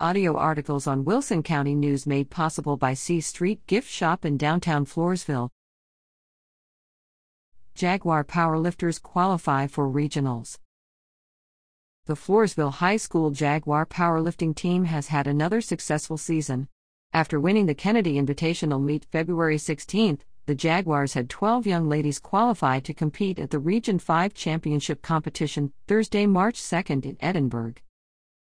Audio articles on Wilson County News made possible by C Street Gift Shop in downtown Floresville. Jaguar powerlifters qualify for regionals. The Floresville High School Jaguar powerlifting team has had another successful season. After winning the Kennedy Invitational meet February 16th, the Jaguars had 12 young ladies qualify to compete at the Region 5 Championship competition Thursday, March 2nd in Edinburg.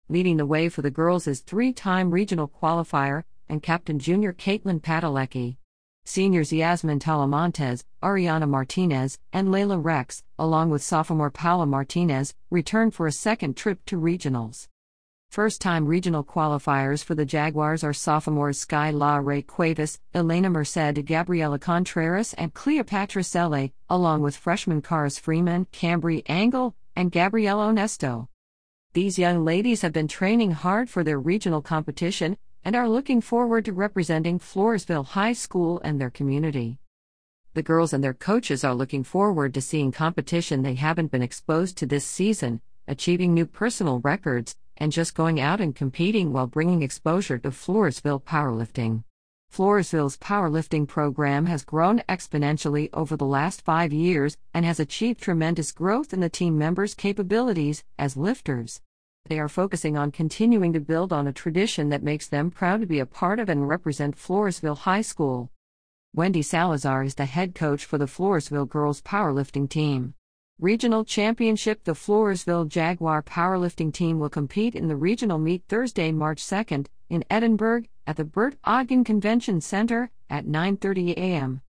Leading the way for the girls is three time regional qualifier and captain junior Caitlin Padalecki. Seniors Yasmin Talamontes, Ariana Martinez, and Layla Rex, along with sophomore Paula Martinez, return for a second trip to regionals. First time regional qualifiers for the Jaguars are sophomores Sky La Ray Cuevas, Elena Merced, Gabriela Contreras, and Cleopatra Selle, along with freshman Cars Freeman, Cambry Angle, and Gabriela Onesto. These young ladies have been training hard for their regional competition and are looking forward to representing Floresville High School and their community. The girls and their coaches are looking forward to seeing competition they haven't been exposed to this season, achieving new personal records, and just going out and competing while bringing exposure to Floresville powerlifting. Floresville's powerlifting program has grown exponentially over the last five years and has achieved tremendous growth in the team members' capabilities as lifters. They are focusing on continuing to build on a tradition that makes them proud to be a part of and represent Floresville High School. Wendy Salazar is the head coach for the Floresville girls powerlifting team. Regional Championship The Floresville Jaguar powerlifting team will compete in the regional meet Thursday, March 2nd, in Edinburg, at the Bert Ogden Convention Center, at 9:30 a.m.